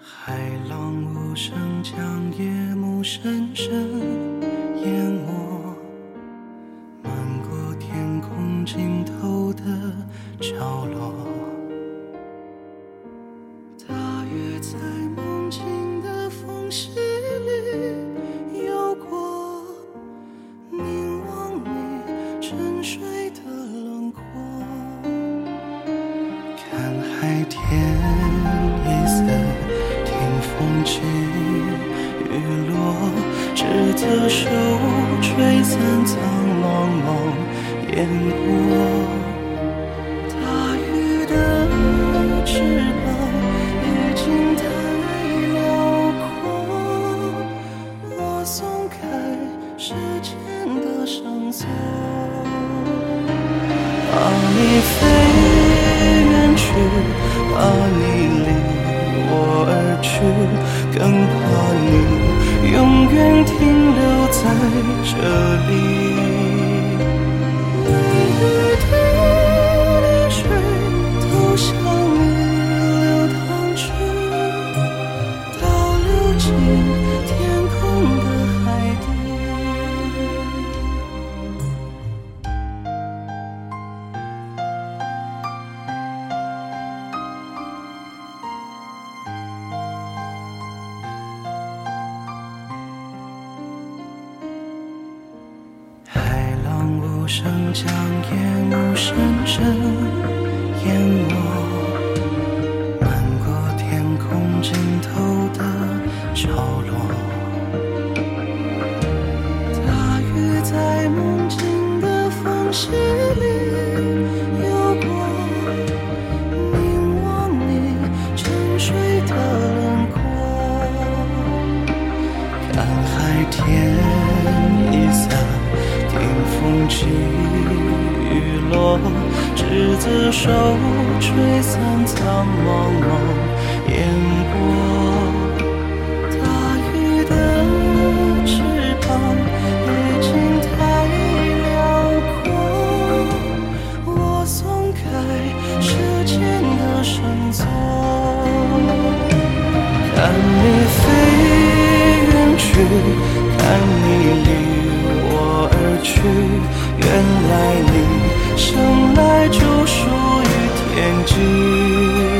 海浪无声，将夜幕深深。尽头的角落。大约在梦境的缝隙里游过，凝望你沉睡的轮廓。看海天一色，听风起雨落，执着手吹散苍茫烟波。大雨的翅膀已经太辽阔，我松开时间的绳索。怕你飞远去，怕你离我而去，更怕你永远停留在这里。声，将夜幕深深雨落，执子手吹散苍茫茫烟波。大雨的翅膀已经太辽阔，我松开时间的绳索。看你飞远去，看你离我而去，原来你生来就属于天际。